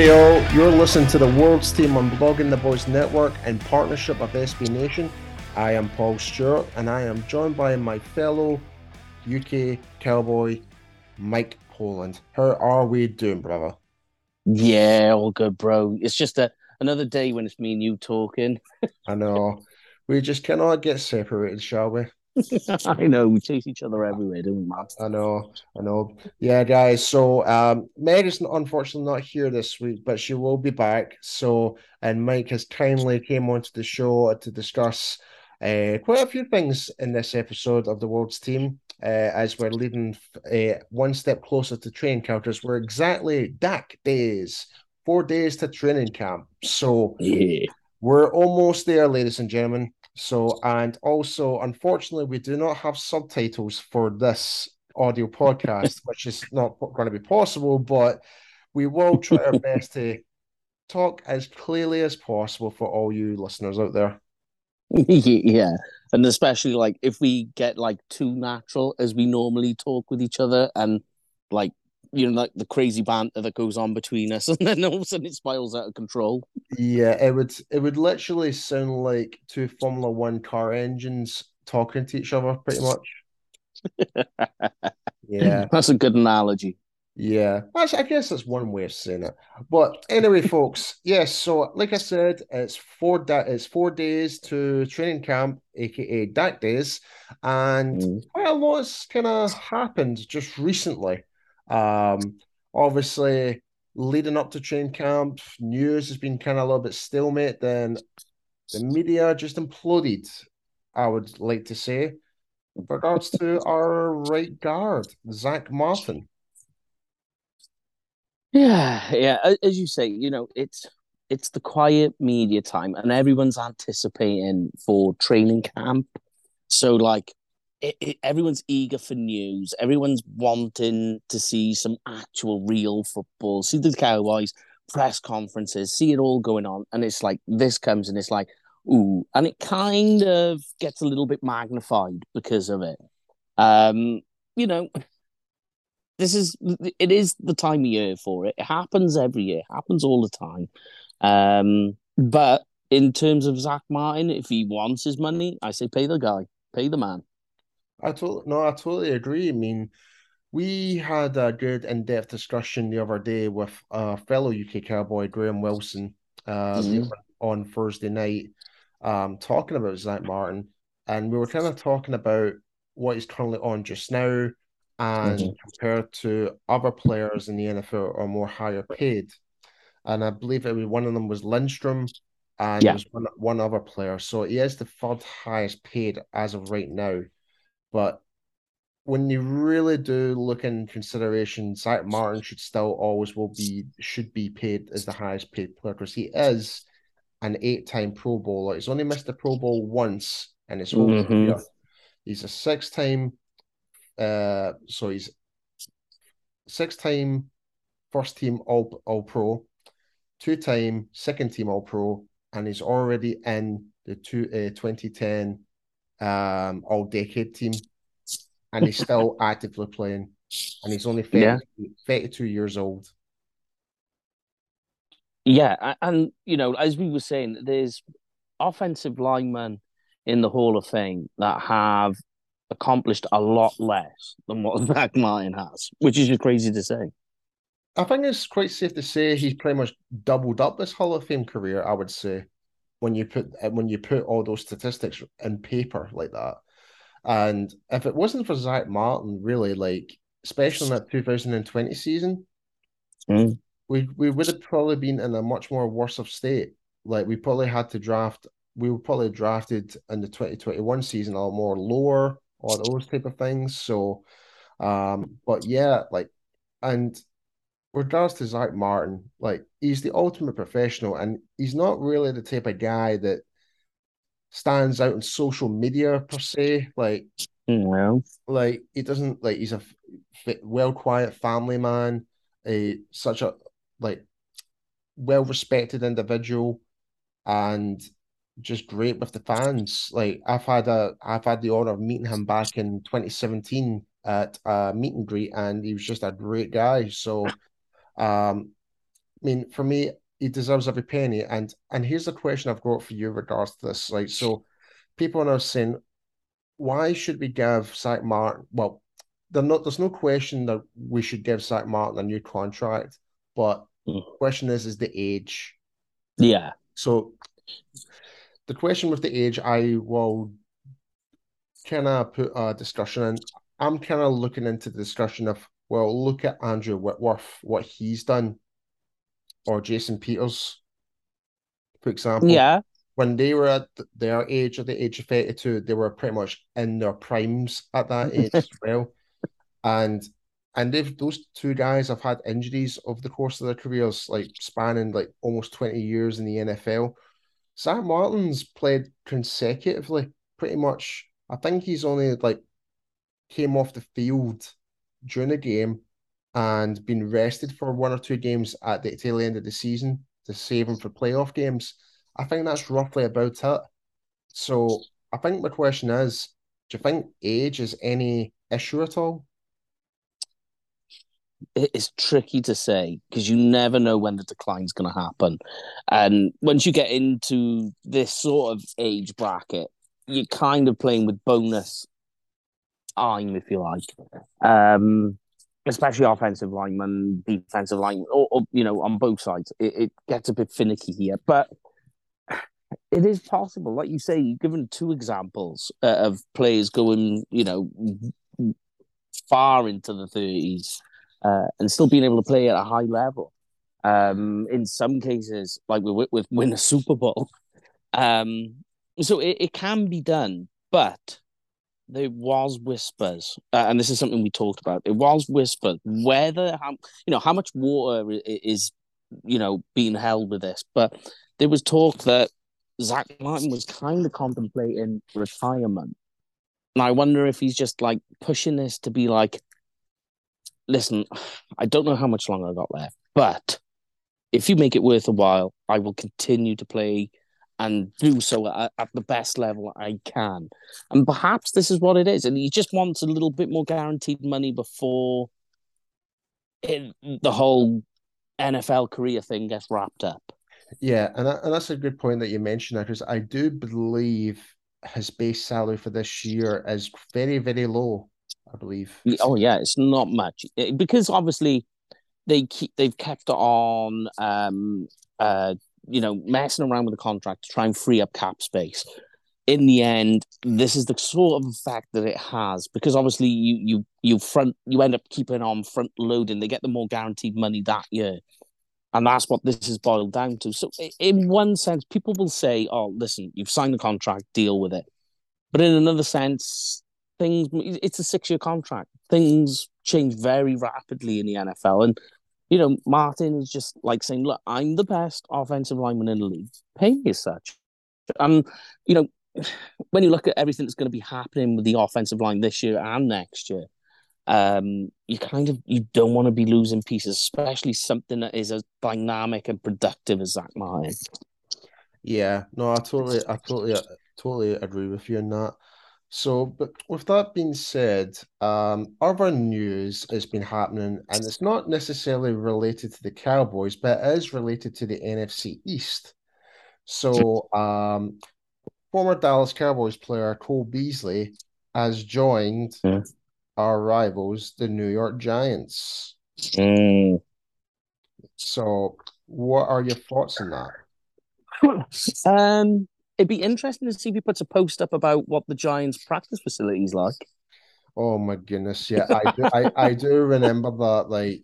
Hey yo, you're listening to the World's Team on Blogging the Boys Network in partnership with SB Nation. I am Paul Stewart and I am joined by my fellow UK cowboy, Mike Poland. How are we doing, brother? Yeah, all good, bro. It's just a another day when it's me and you talking. I know. We just cannot get separated, shall we? I know we chase each other everywhere, don't we, man? I know, I know. Yeah, guys. So um Meg is unfortunately not here this week, but she will be back. So and Mike has kindly came onto the show to discuss uh, quite a few things in this episode of the World's Team. Uh, as we're leading uh, one step closer to training counters, we're exactly Dak days, four days to training camp. So Yeah. we're almost there, ladies and gentlemen. So, and also, unfortunately, we do not have subtitles for this audio podcast, which is not going to be possible, but we will try our best to talk as clearly as possible for all you listeners out there. yeah. And especially like if we get like too natural as we normally talk with each other and like you know, like the crazy banter that goes on between us, and then all of a sudden it spirals out of control. Yeah, it would it would literally sound like two Formula One car engines talking to each other, pretty much. Yeah. That's a good analogy. Yeah, that's, I guess that's one way of saying it. But anyway, folks, yes. So, like I said, it's four da- it's four days to training camp, aka Dak days, and Mm. quite a lot's kind of happened just recently. Um, obviously, leading up to training camp, news has been kind of a little bit stalemate. Then the media just imploded. I would like to say, with regards to our right guard, Zack Martin. Yeah, yeah. As you say, you know, it's it's the quiet media time, and everyone's anticipating for training camp. So, like, it, it, everyone's eager for news. Everyone's wanting to see some actual, real football. See the Cowboys press conferences, see it all going on, and it's like this comes, and it's like, ooh, and it kind of gets a little bit magnified because of it. Um, you know, this is it is the time of year for it. It happens every year, happens all the time. Um, but in terms of Zack Martin, if he wants his money, I say pay the guy, pay the man. I totally no, I totally agree. I mean, we had a good in-depth discussion the other day with a fellow UK cowboy, Graham Wilson, uh, Mhm. on Thursday night, um, talking about Zack Martin, and we were kind of talking about what he's currently on just now, and Mhm. compared to other players in the NFL are more higher paid, and I believe it was one of them was Lindstrom, and Yeah. one one other player, so he is the third highest paid as of right now. But when you really do look in consideration, Zack Martin should still always will be should be paid as the highest paid player because he is an eight-time Pro Bowler. He's only missed the Pro Bowl once in his whole career. He's a six-time, uh, so he's six-time first team All All Pro, two-time second team All Pro, and he's already in the two uh, 2010 um All Decade team. and he's still actively playing, and he's only 30, yeah. 32 years old. Yeah, and you know, as we were saying, there's offensive linemen in the Hall of Fame that have accomplished a lot less than what Zack Martin has, which is just crazy to say. I think it's quite safe to say he's pretty much doubled up his Hall of Fame career. I would say when you put when you put all those statistics in paper like that. And if it wasn't for Zack Martin, really, like especially in that 2020 season, mm. we we would have probably been in a much more worse of state. Like we probably had to draft, we were probably drafted in the 2021 season a lot more lower, or those type of things. So, um, but yeah, like, and regards to Zack Martin, like he's the ultimate professional, and he's not really the type of guy that stands out in social media per se. Like, mm, well, like he doesn't like he's a well quiet family man, a such a like well respected individual, and just great with the fans. Like I've had a I've had the honor of meeting him back in 2017 at a meet and greet, and he was just a great guy. So um, I mean, for me, he deserves every penny. And and here's the question I've got for you regards to this. Like, so people are now saying, why should we give Zack Martin? Well, not, there's no question that we should give Zack Martin a new contract, but mm. the question is, is the age. Yeah. So the question with the age, I will kind of put a discussion in. I'm kind of looking into the discussion of well, look at Andrew Whitworth, what he's done, or Jason Peters, for example. Yeah. When they were at their age, at the age of 32, they were pretty much in their primes at that age as well. And and if those two guys have had injuries over the course of their careers, like spanning like almost 20 years in the NFL. Sam Martin's played consecutively, pretty much. I think he's only like came off the field during the game and been rested for one or two games at the tail end of the season to save him for playoff games. I think that's roughly about it. So I think the question is, do you think age is any issue at all? It's tricky to say because you never know when the decline's going to happen. And once you get into this sort of age bracket, you're kind of playing with bonus time, if you like. Um, especially offensive linemen, defensive linemen, or, or, you know, on both sides. It, it, gets a bit finicky here, but it is possible. Like you say, you've given two examples uh, of players going, you know, far into the thirties uh, and still being able to play at a high level. Um, in some cases, like with, with win a Super Bowl. Um, so it, it can be done, but there was whispers, uh, and this is something we talked about. It was whispered whether how you know how much water is you know being held with this, but there was talk that Zack Martin was kind of contemplating retirement, and I wonder if he's just like pushing this to be like, listen, I don't know how much longer I got left, but if you make it worth a while, I will continue to play and do so at, at, the best level I can. And perhaps this is what it is. And he just wants a little bit more guaranteed money before it, the whole NFL career thing gets wrapped up. Yeah, and, that, and that's a good point that you mentioned that because I do believe his base salary for this year is very, very low. I believe. Oh yeah, it's not much because obviously they keep they've kept on um uh you know, messing around with the contract to try and free up cap space. In the end, this is the sort of effect that it has because obviously you you you front you end up keeping on front loading. They get the more guaranteed money that year, and that's what this is boiled down to. So, in one sense, people will say, "Oh, listen, you've signed the contract, deal with it." But in another sense, things it's a six year contract. Things change very rapidly in the NFL, and you know, Martin is just like saying, "Look, I'm the best offensive lineman in the league. Pay me as such." And you know, when you look at everything that's going to be happening with the offensive line this year and next year, um, you kind of you don't want to be losing pieces, especially something that is as dynamic and productive as Zack Martin. Yeah, no, I totally, I totally, totally agree with you on that. So, but with that being said, um, other news has been happening, and it's not necessarily related to the Cowboys, but it is related to the NFC East. So, um, former Dallas Cowboys player Cole Beasley has joined Yeah. our rivals, the New York Giants. Mm. So, what are your thoughts on that? Um, it'd be interesting to see if he puts a post up about what the Giants' practice facility is like. Oh my goodness, yeah, I do, I, I do remember that. Like,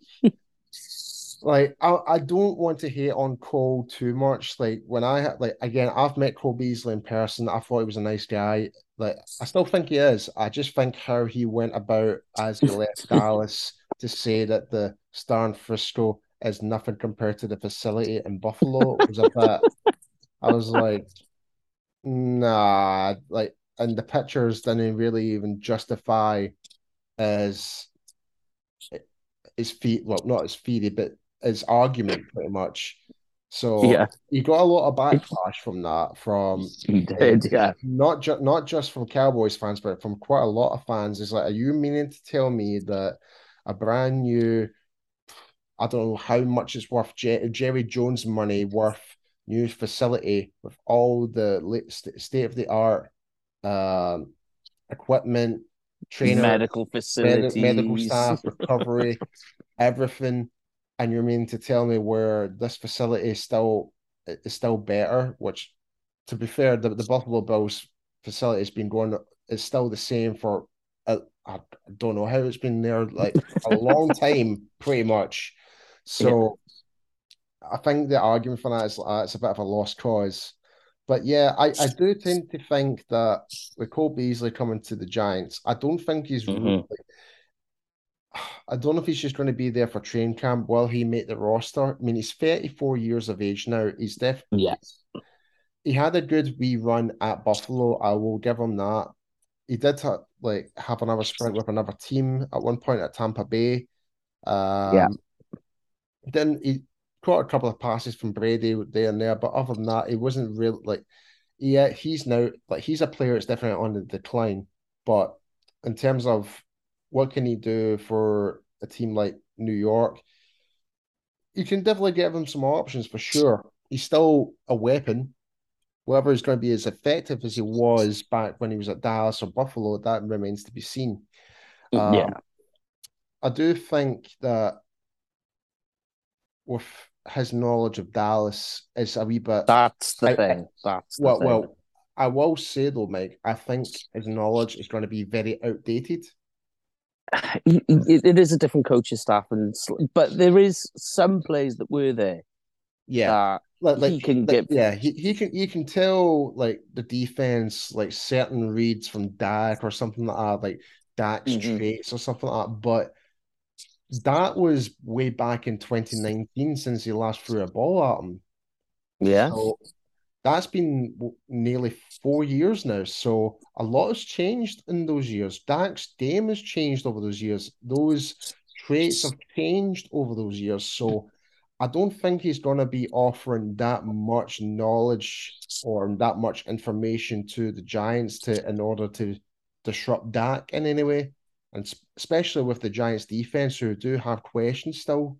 like I, I don't want to hate on Cole too much. Like when I had like again, I've met Cole Beasley in person. I thought he was a nice guy. Like I still think he is. I just think how he went about as he left Dallas to say that the Star in Frisco is nothing compared to the facility in Buffalo was a bit. I was like, nah, like, and the pictures didn't really even justify his his feet, well, not his feet, but his argument pretty much. So Yeah. he got a lot of backlash from that, from He did, yeah. not just not just from Cowboys fans, but from quite a lot of fans. Is like, are you meaning to tell me that a brand new, I don't know how much it's worth, Je- Jerry Jones money worth new facility with all the state of the art um, equipment, trainer, medical med- facilities, medical staff, recovery, everything, and you're meaning to tell me where this facility is still is still better? Which, to be fair, the, the Buffalo Bills facility has been going. is still the same for. I don't know how it's been there like a long time, pretty much. So, I think the argument for that is uh, it's a bit of a lost cause. But yeah, I, I do tend to think that with Cole Beasley coming to the Giants, I don't think he's Mhm. really, I don't know if he's just going to be there for train camp while he made the roster. I mean, he's 34 years of age now. He's definitely Yes. he had a good wee run at Buffalo. I will give him that. He did ha- like have another sprint with another team at one point at Tampa Bay. Um, Yeah. Then he caught a couple of passes from Brady there and there, but other than that, he wasn't really like. Yeah, he's now like he's a player that's definitely on the decline. But in terms of what can he do for a team like New York, you can definitely give him some options for sure. He's still a weapon. Whether he's going to be as effective as he was back when he was at Dallas or Buffalo, that remains to be seen. Um, yeah. I do think that with his knowledge of Dallas is a wee bit That's the I- thing. That's well. thing. Well, I will say though, Mike, I think his knowledge is going to be very outdated. it, is a different coaching staff, and but there is some players that were there Yeah, like, like he can like, give- Yeah, he, he can you can tell like the defense, like certain reads from Dak or something like that, like Dak's Mhm. traits or something like that. But that was way back in 2019 since he last threw a ball at him. yeah. So that's been nearly four years now. So a lot has changed in those years. Dak's game has changed over those years. Those traits have changed over those years. So I don't think he's going to be offering that much knowledge or that much information to the Giants to in order to disrupt Dak in any way. And especially with the Giants defense who do have questions still.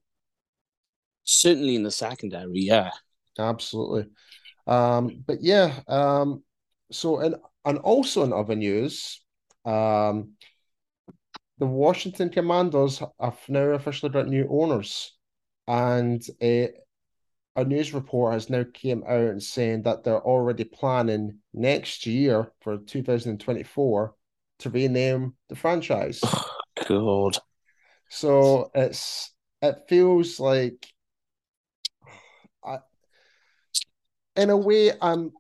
Certainly in the secondary, yeah. Absolutely. Um, but yeah, um, so and and also in other news, um, the Washington Commanders have now officially got new owners, and a a news report has now came out and saying that they're already planning next year for 2024 to rename the franchise. God. So it's it feels like I in a way I'm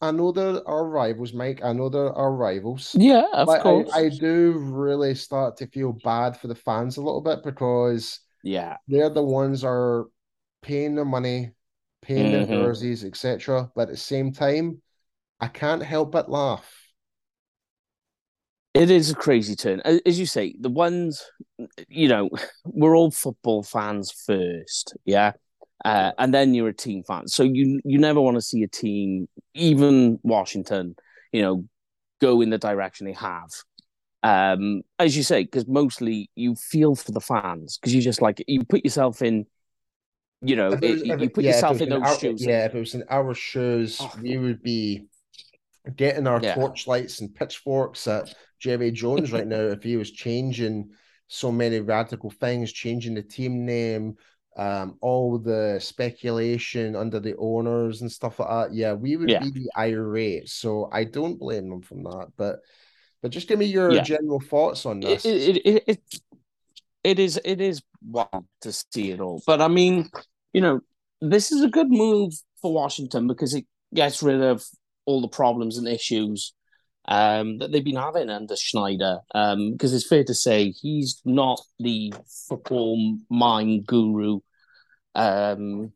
I know they're our rivals, Mike. I know they're our rivals. Yeah, of But course. I, I do really start to feel bad for the fans a little bit because yeah. they're the ones are paying their money, paying their Mhm. jerseys, etc. But at the same time, I can't help but laugh. It is a crazy turn. As you say, the ones, you know, we're all football fans first, yeah? Uh, and then you're a team fan. So you you never want to see a team, even Washington, you know, go in the direction they have. Um, as you say, because mostly you feel for the fans because you just like you put yourself in. You know, it was- it- you put yeah, yourself in those our- shoes. Yeah, if it was in our shoes, Oh. we would be getting our Yeah. torchlights and pitchforks at Jerry Jones right now if he was changing so many radical things, changing the team name, um, all the speculation under the owners and stuff like that. Yeah, we would Yeah. be irate. So I don't blame them from that. But but just give me your Yeah. general thoughts on this. it, it, it, it is it is wild to see it all. But I mean, you know, this is a good move for Washington because it gets rid of all the problems and issues um, that they've been having under Snyder. Um, because it's fair to say he's not the football mind guru um,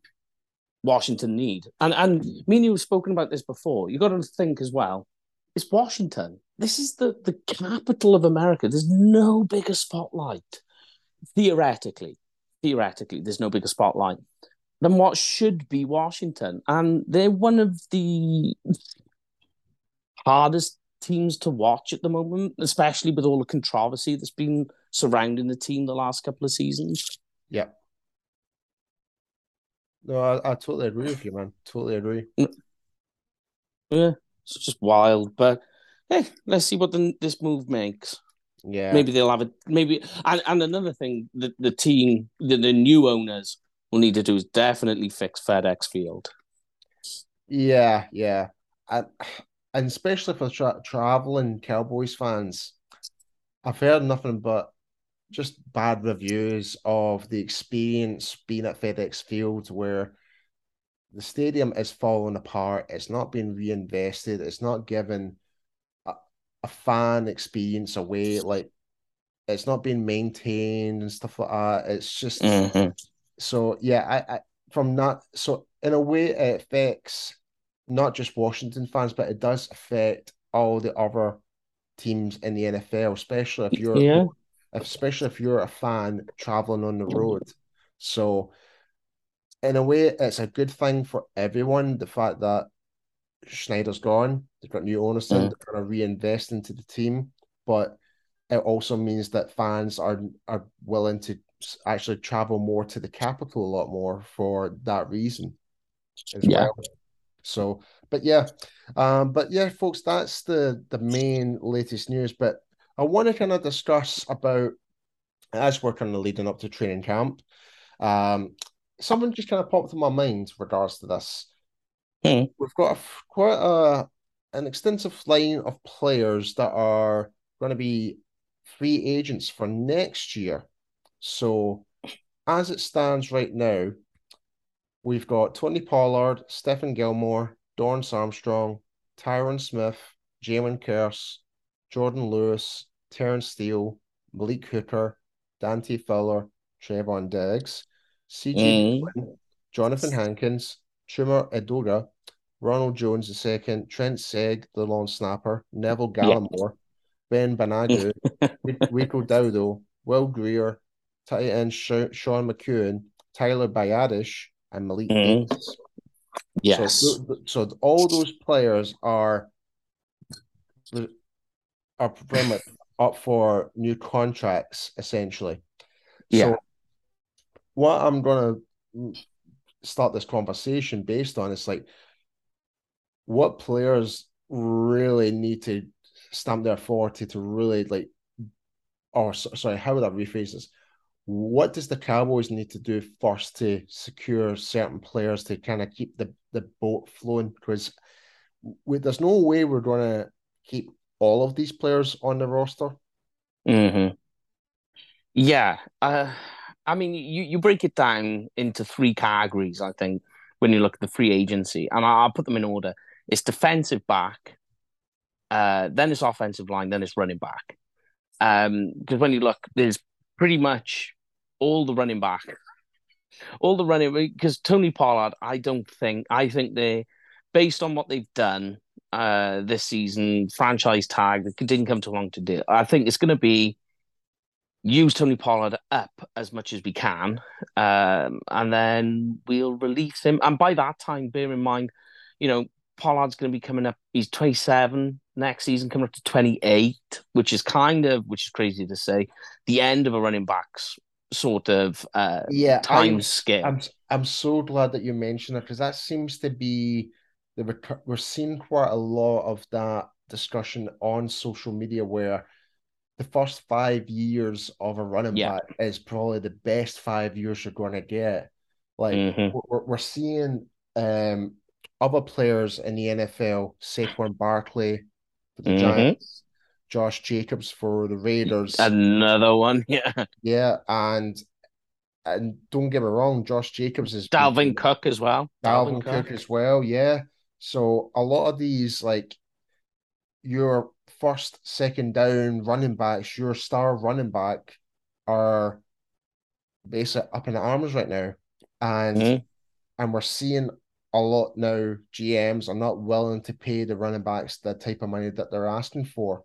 Washington need. And and me and you have spoken about this before. You've got to think as well. It's Washington. This is the, the capital of America. There's no bigger spotlight. Theoretically, theoretically, there's no bigger spotlight than what should be Washington. And they're one of the hardest teams to watch at the moment, especially with all the controversy that's been surrounding the team the last couple of seasons. Yeah. No, I, I totally agree with you, man. Totally agree. Mm. Yeah, it's just wild. But hey, let's see what the, this move makes. Yeah. Maybe they'll have it. Maybe and, and another thing, the the team, the, the new owners will need to do is definitely fix FedEx Field. Yeah, yeah. And especially for tra traveling Cowboys fans, I've heard nothing but just bad reviews of the experience being at FedEx Field where the stadium is falling apart. It's not being reinvested. It's not given a, a fan experience away. Like it's not being maintained and stuff like that. It's just mm-hmm. so yeah, I, I from that so in a way it affects not just Washington fans, but it does affect all the other teams in the NFL, especially if you're Yeah. especially if you're a fan traveling on the road. So in a way, it's a good thing for everyone, the fact that Snyder's gone, they've got new owners Mm. they're gonna reinvest into the team, but it also means that fans are are willing to actually travel more to the capital a lot more for that reason as Yeah. well. So, but yeah, um, but yeah, folks, that's the the main latest news. But I want to kind of discuss about as we're kind of leading up to training camp. Um, something just kind of popped in my mind with regards to this. Hmm. We've got a, quite a an extensive line of players that are going to be free agents for next year. So, as it stands right now, we've got Tony Pollard, Stephon Gilmore, Dorance Armstrong, Tyron Smith, Jayron Kearse, Jourdan Lewis, Terence Steele, Malik Hooker, Dante Fowler, Trevon Diggs, CJ Mm. Johnathan Hankins, Chuma Edoga, Ronald Jones II, Trent Sieg, the long snapper, Neville Gallimore, Ben Banogu, Rico Dowdle, Will Grier, tight end Sean McKeon, Tyler Biadasz, and Malik Mhm. Davis. Yes. So, so all those players are are pretty much up for new contracts, essentially. Yeah. So what I'm gonna start this conversation based on is like what players really need to stamp their authority to really like or sorry, how would I rephrase this? What does the Cowboys need to do first to secure certain players to kind of keep the, the boat flowing? Because we, there's no way we're going to keep all of these players on the roster. hmm Yeah. Uh, I mean, you, you break it down into three categories, I think, when you look at the free agency, and I'll, put them in order. It's defensive back, uh, then it's offensive line, then it's running back. Um, because when you look, there's pretty much all the running back, all the running because Tony Pollard, I don't think, I think they, based on what they've done uh this season, franchise tag that didn't come too long to do. I think it's going to be use Tony Pollard up as much as we can, um, and then we'll release him. And by that time, bear in mind, you know, Pollard's going to be coming up. He's 27. next season, coming up to 28, which is kind of, which is crazy to say, the end of a running back's sort of uh, yeah time I'm, scale. I'm I'm so glad that you mentioned it because that seems to be the we're seeing quite a lot of that discussion on social media where the first five years of a running Yeah. back is probably the best five years you're going to get. Like Mhm. we're, we're seeing um other players in the NFL, Saquon Barkley for the Mhm. Giants, Josh Jacobs for the Raiders. Another one, yeah. yeah, and and don't get me wrong, Josh Jacobs is Dalvin Cook as well. Dalvin Cook as well, yeah. So a lot of these, like your first, second down running backs, your star running back, are basically up in the arms right now, and Mhm. and we're seeing a lot now. GMs are not willing to pay the running backs the type of money that they're asking for.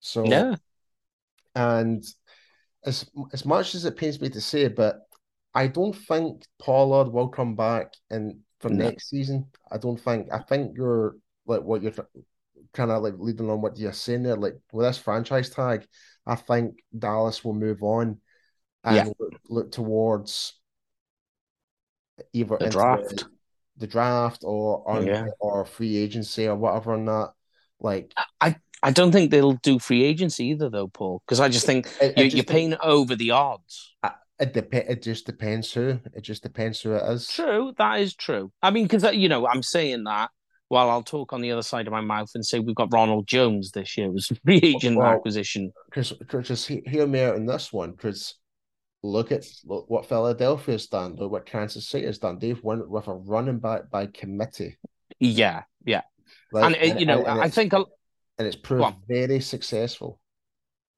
So Yeah. And as as much as it pains me to say, but I don't think Pollard will come back and for No. next season. I don't think. I think you're like what you're kind of like leading on what you're saying there. Like with this franchise tag, I think Dallas will move on and Yeah. look, look towards either The draft. the draft or on Yeah. or free agency or whatever on that. Like I don't think they'll do free agency either, though, Paul, because I just think it, it you're, just you're paying over the odds. It dep- It just depends who. It just depends who it is. True, that is true. I mean, because you know, I'm saying that while I'll talk on the other side of my mouth and say we've got Ronald Jones this year was free agent Well, acquisition. Because, just hear me out on this one. Because look at look what Philadelphia's done. Look what Kansas City has done. They've won with a running back by committee. Yeah, yeah, Like, and, uh, you know, and I think a- and it's proved very successful.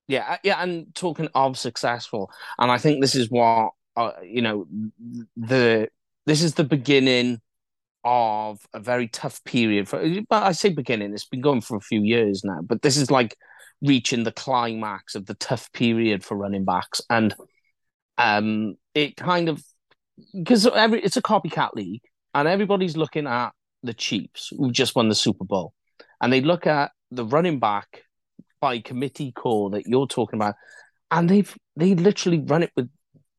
Yeah, yeah, and talking of successful, and I think this is what uh, you know the this is the beginning of a very tough period for. But I say beginning; it's been going for a few years now. But this is like reaching the climax of the tough period for running backs, and um, it kind of because every it's a copycat league, and everybody's looking at the Chiefs who just won the Super Bowl, and they look at the running back by committee call that you're talking about, and they've they literally run it with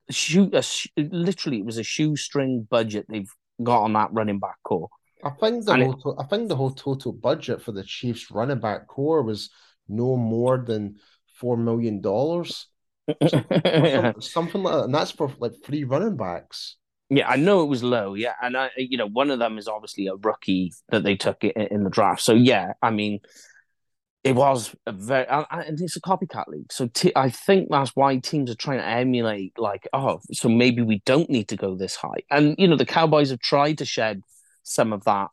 shoe. A, sh- literally, it was a shoestring budget they've got on that running back corps. I think the And it- whole to- I think the whole total budget for the Chiefs running back corps was no more than four million dollars. yeah, Something like that. And that's for like three running backs. Yeah, I know it was low. Yeah, and I, you know, one of them is obviously a rookie that they took in the draft. So yeah, I mean, it was a very and it's a copycat league. So t- I think that's why teams are trying to emulate, like, oh, so maybe we don't need to go this high. And you know, the Cowboys have tried to shed some of that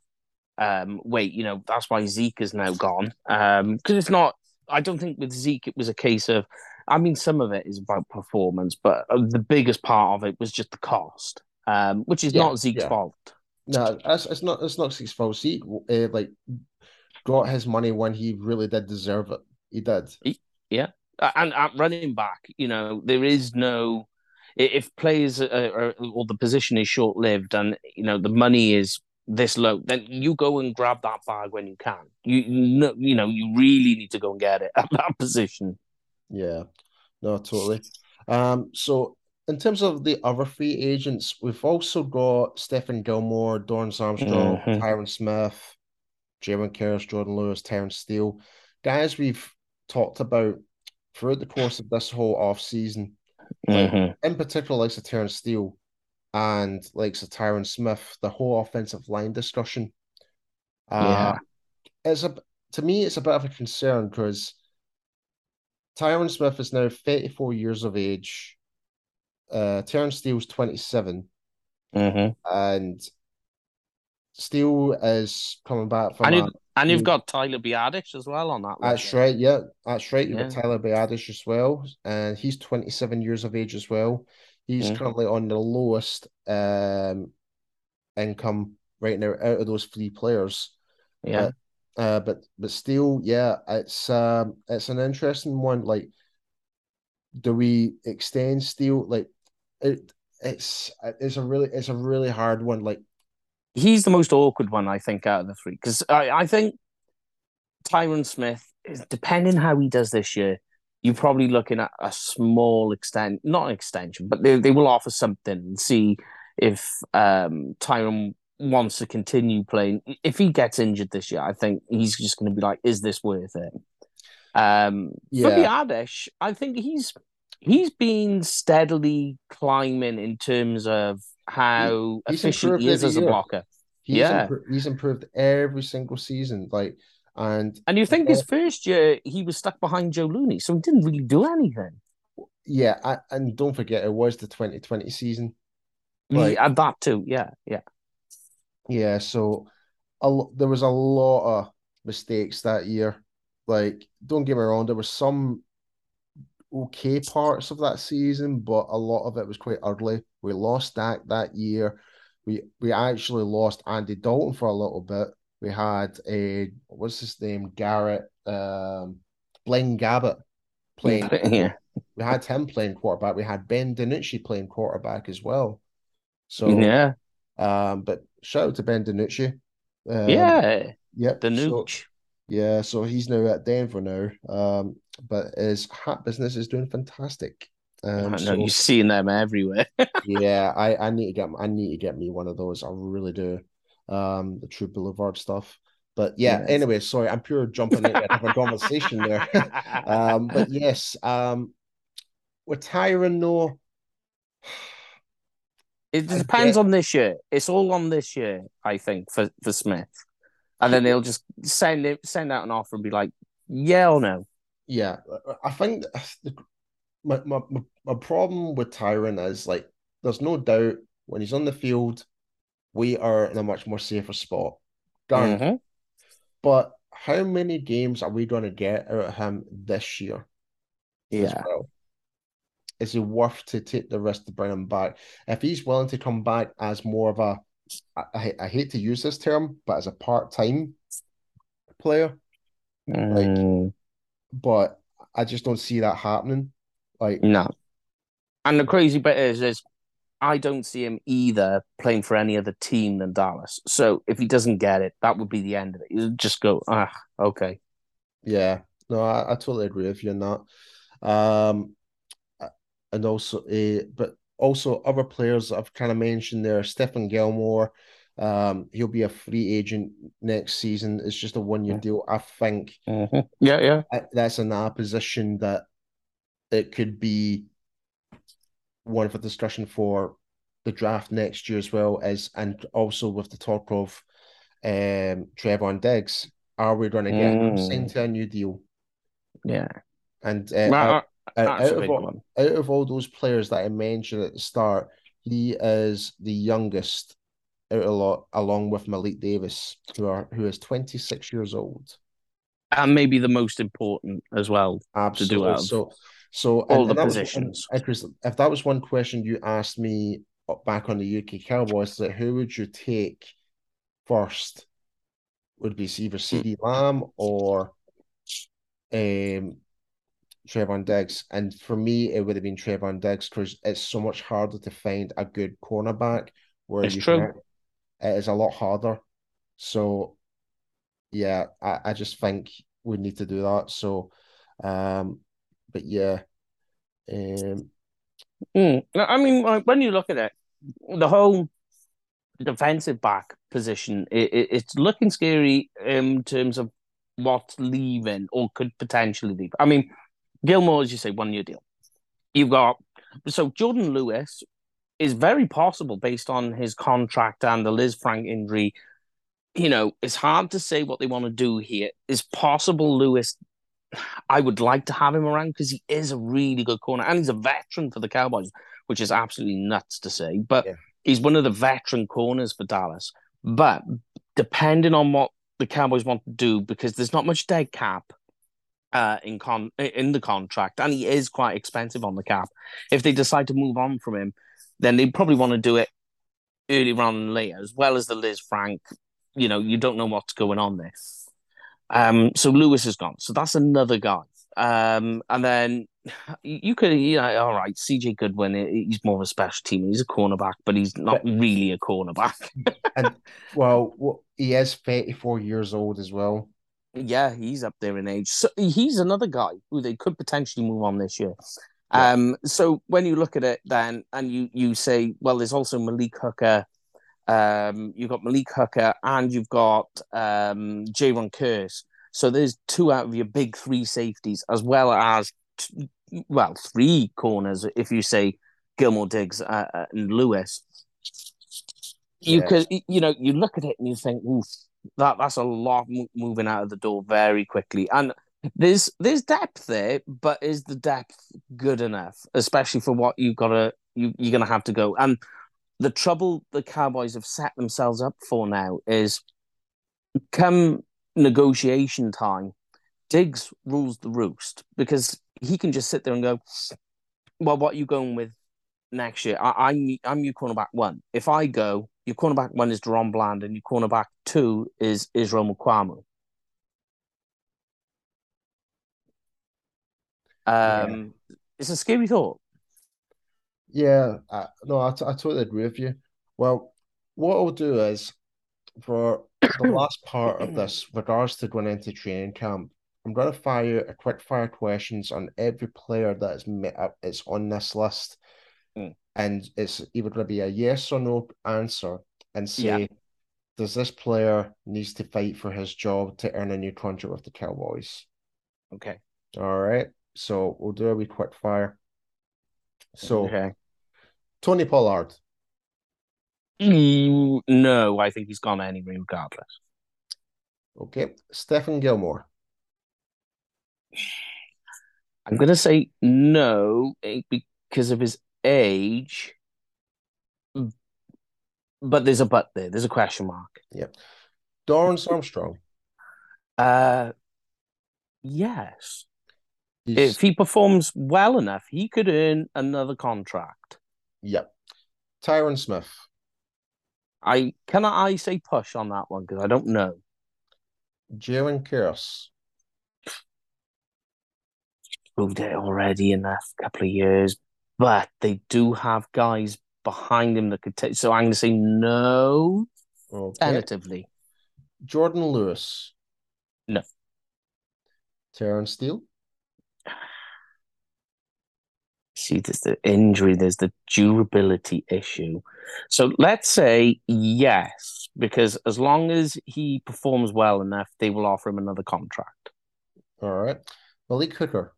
um, weight. You know, that's why Zeke is now gone. Um, because it's not. I don't think with Zeke it was a case of. I mean, some of it is about performance, but uh, the biggest part of it was just the cost, um, which is Yeah, not Zeke's yeah. fault. No, it's, it's not. It's not six fault. Zeke uh, like got his money when he really did deserve it. He did. yeah. and at running back, you know, there is no if players are, or the position is short lived and you know the money is this low, then you go and grab that bag when you can. You you know, you really need to go and get it at that position. Yeah, no, totally. Um, so in terms of the other free agents, we've also got Stephon Gilmore, Dorance Armstrong, Mhm. Tyron Smith, Jayron Kearse, Jourdan Lewis, Terence Steele, guys we've talked about throughout the course of this whole off season. Like, Mhm. in particular, like Terence Steele and like Tyron Smith, the whole offensive line discussion. Uh, Yeah. it's a to me, it's a bit of a concern because Tyron Smith is now 34 years of age. Uh, Terence Steele's 27, Mhm. and Steele is coming back from And, you, and you've got Tyler Biadasz as well on that. That's right. Yeah, that's right. You've got Tyler Biadasz as well, and he's 27 years of age as well. He's Mhm. currently on the lowest um income right now out of those three players. Yeah. Uh, but but still, yeah, it's um it's an interesting one. Like, do we extend Steele? Like, it it's it's a really it's a really hard one. Like, He's the most awkward one, I think, out of the three. Because I, I think Tyron Smith, is- depending how he does this year, you're probably looking at a small extent, not an extension, but they, they will offer something and see if um, Tyron wants to continue playing. If he gets injured this year, I think he's just going to be like, is this worth it? Um, for Yeah. Biadasz, I think he's he's been steadily climbing in terms of how he's efficient he is as a year. blocker. he's Yeah. impro- he's improved every single season. Like, and And you think his first year he was stuck behind Joe Looney, so he didn't really do anything. yeah, I, and don't forget it was the 2020 season. Like- Yeah, and that too. Yeah, yeah. Yeah, so a, there was a lot of mistakes that year. Like, don't get me wrong, there were some okay parts of that season, but a lot of it was quite ugly. We lost Dak that year. We we actually lost Andy Dalton for a little bit. We had a what's his name? Garrett um Blaine Gabbert playing. yeah. We had him playing quarterback. We had Ben DiNucci playing quarterback as well. So yeah. um, but shout out to Ben DiNucci. Um, yeah. Yep. The so-. Yeah, so he's now at Denver now. Um, but his hat business is doing fantastic. Um, I know so you're seeing them everywhere. yeah, I, I need to get I need to get me one of those. I really do. Um, the True Boulevard stuff. But yeah, Yes. anyway, sorry, I'm pure jumping into a conversation there. um, but yes, um, with Tyron, no, it depends on this year. It's all on this year, I think, for, for Smith. And then they'll just send it send out an offer and be like, yeah or no. Yeah, I think the, my, my my problem with Tyron is like there's no doubt when he's on the field, we are in a much more safer spot. Done. Mhm. But how many games are we going to get out of him this year as Yeah. well? Is it worth to take the risk to bring him back? If he's willing to come back as more of a, I, I, hate to use this term, but as a part-time player, Mm, but I just don't see that happening. Like, no. And the crazy bit is, is I don't see him either playing for any other team than Dallas. So if he doesn't get it, that would be the end of it. He'll just go, ah, okay. Yeah, no, I, I totally agree with you on that. Um, and also, uh, but also other players I've kind of mentioned there, Stephon Gilmore, um, he'll be a free agent next season. It's just a one-year deal. I think Mhm. Yeah, yeah. That's in a position that it could be one for discussion for the draft next year as well as and also with the talk of um Trevon Diggs. Are we going to get him Mm. signed to a new deal? Yeah. And uh, Well, out, out- that's out a of all, out of all those players that I mentioned at the start, he is the youngest out a lot, along with Malik Davis, who are who is 26 years old. And maybe the most important as well. Absolutely. So, so all and, the and was- positions. and- and if that was one question you asked me back on the UK Cowboys, that who would you take first? Would be either. CeeDee Lamb or um Trevon Diggs. And for me, it would have been Trevon Diggs because it's so much harder to find a good cornerback where It's you true. can- it is a lot harder. So yeah, I, I just think we need to do that. So um but yeah. Um Mm. I mean, when you look at it, the whole defensive back position, it, it, it's looking scary in terms of what's leaving or could potentially leave. I mean, Gilmore, as you say, one year deal. You've got so Jordan Lewis is very possible based on his contract and the Lisfranc injury. You know, it's hard to say what they want to do here. It's possible Lewis. I would like to have him around because he is a really good corner and he's a veteran for the Cowboys, which is absolutely nuts to say. But yeah. he's one of the veteran corners for Dallas. But depending on what the Cowboys want to do, because there's not much dead cap uh, in con in the contract, and he is quite expensive on the cap. If they decide to move on from him, then they probably want to do it early than later, as well as the Lisfranc. You know, you don't know what's going on there. Um, so Lewis is gone. So that's another guy. Um, and then you could, you know, all right, CJ Goodwin, he's more of a special team. He's a cornerback, but he's not but, really a cornerback. and well, he is 34 years old as well. Yeah, he's up there in age. So he's another guy who they could potentially move on this year. Yeah. Um, so when you look at it then and you you say, well, there's also Malik Hooker, um, you've got Malik Hooker and you've got um Jayron Kearse. So there's two out of your big three safeties, as well as t- well, three corners if you say Gilmore Diggs uh, uh and Lewis. You yeah. could you know, you look at it and you think, oof, that that's a lot moving out of the door very quickly. And there's there's depth there, but is the depth good enough, especially for what you've got to you you're gonna have to go? And the trouble the Cowboys have set themselves up for now is come negotiation time, Diggs rules the roost because he can just sit there and go, "Well, what are you going with next year? I, I'm I'm your cornerback one. If I go, your cornerback one is DaRon Bland, and your cornerback two is Israel Mukuamu. Um, yeah. It's a scary thought. Yeah, uh, no, I, t- I totally agree with you. Well, what I'll do is for the last part of this, regards to going into training camp, I'm going to fire a quick fire questions on every player that is met. It's on this list, mm. and it's either going to be a yes or no answer, and say, yeah. does this player needs to fight for his job to earn a new contract with the Cowboys? Okay. All right. So we'll do a wee quick fire. So, okay. Tony Pollard. Mm, no, I think he's gone anyway, regardless. Okay. Stephon Gilmore. I'm going to say no eh, because of his age. But there's a but there. There's a question mark. Yep. Dorance Armstrong. Uh, yes. He's... If he performs well enough, he could earn another contract. Yep. Tyron Smith. I can I say push on that one because I don't know. Jayron Kearse. Proved it already in a couple of years, but they do have guys behind him that could take. So I'm going to say no. Okay. Tentatively. Jourdan Lewis. No. Terence Steele see there's the injury, there's the durability issue. So let's say yes, because as long as he performs well enough, they will offer him another contract. All right. Malik Hooker.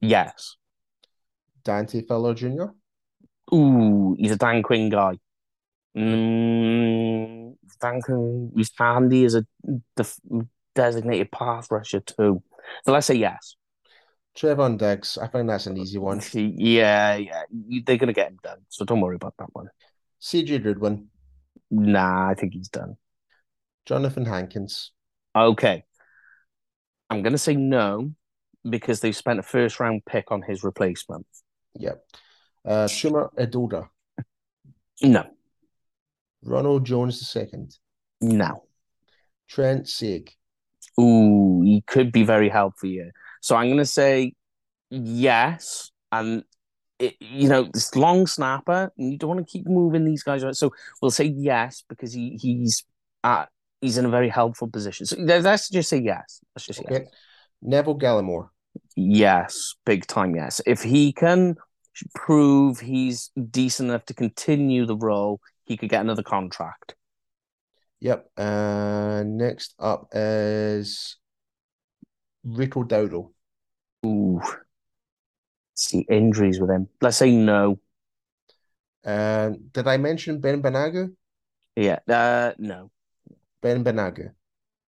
Yes. Dante Fowler Jr. Ooh, he's a Dan Quinn guy. Mm, Dan Quinn, he's handy as a designated pass rusher too. So let's say yes. Trevon Diggs, I think that's an easy one. Yeah, yeah. They're going to get him done, so don't worry about that one. CJ Goodwin. Nah, I think he's done. Johnathan Hankins. Okay. I'm going to say no because they've spent a first round pick on his replacement. Yep. Uh, Chuma Edoga. No. Ronald Jones II. No. Trent Sieg. Ooh, he could be very helpful here. So I'm going to say yes. And, it, you know, this long snapper, you don't want to keep moving these guys around. So we'll say yes because he he's uh, he's in a very helpful position. So let's just say yes. Let's just okay. yes. Neville Gallimore. Yes, big time yes. If he can prove he's decent enough to continue the role, he could get another contract. Yep. And next up is Rico Dowdle. Ooh. See injuries with him. Let's say no. And did I mention Ben Banogu? Yeah. Uh, no. Ben Banogu.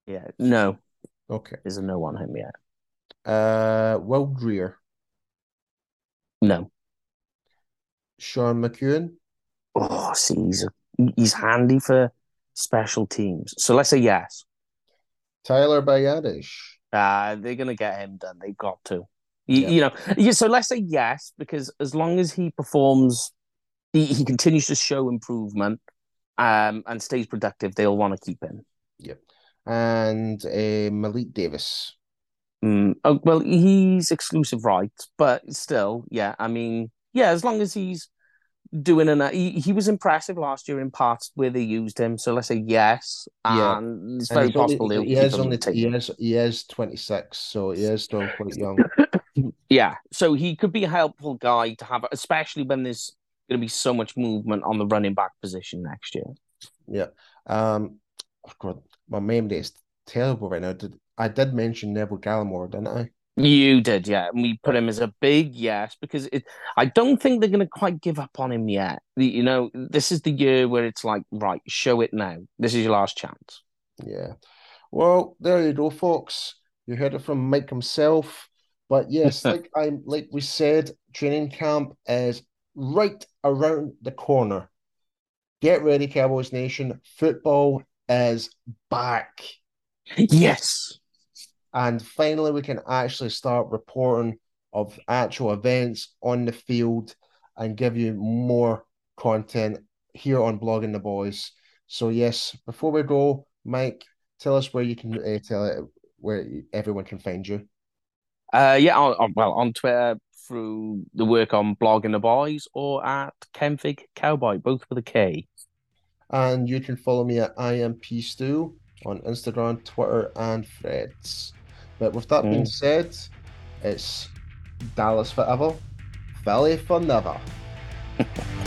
Yeah. No. Okay. There's a no one home yet. Uh, Will Grier, No. Sean McKeon, Oh, see, he's, he's handy for special teams. So let's say yes. Tyler Biadasz, Uh, they're going to get him done. They've got to. You, Yeah. you know, yeah, so let's say yes, because as long as he performs, he, he continues to show improvement um, and stays productive, they'll want to keep him. And uh, Malik Davis. Mm, oh, well, he's exclusive rights, but still, yeah. I mean, yeah, as long as he's doing enough, he, he was impressive last year in parts where they used him. So let's say yes, Yeah. and it's And very he's possible they'll he keep is only take he is he is 26, so he is still quite young. Yeah, so he could be a helpful guy to have, especially when there's going to be so much movement on the running back position next year. Yeah. Um. Oh God, my memory is terrible right now. Did I did mention Neville Gallimore, didn't I? You did, yeah, and we put him as a big yes because it. I don't think they're going to quite give up on him yet. You know, this is the year where it's like, right, show it now. This is your last chance. Yeah. Well, there you go, folks. You heard it from Mike himself. But yes, like I like we said, training camp is right around the corner. Get ready, Cowboys Nation. Football is back. Yes. And finally, we can actually start reporting of actual events on the field and give you more content here on Blogging the Boys. So, yes, before we go, Mike, tell us where you can uh, tell it where everyone can find you. Uh, yeah, on, on- well, on Twitter through the work on blogging the boys or at Kenfig Cowboy, both with a K. And you can follow me at IMP on Instagram, Twitter, and Threads. But with that being Mm. said, it's Dallas forever, Philly for never.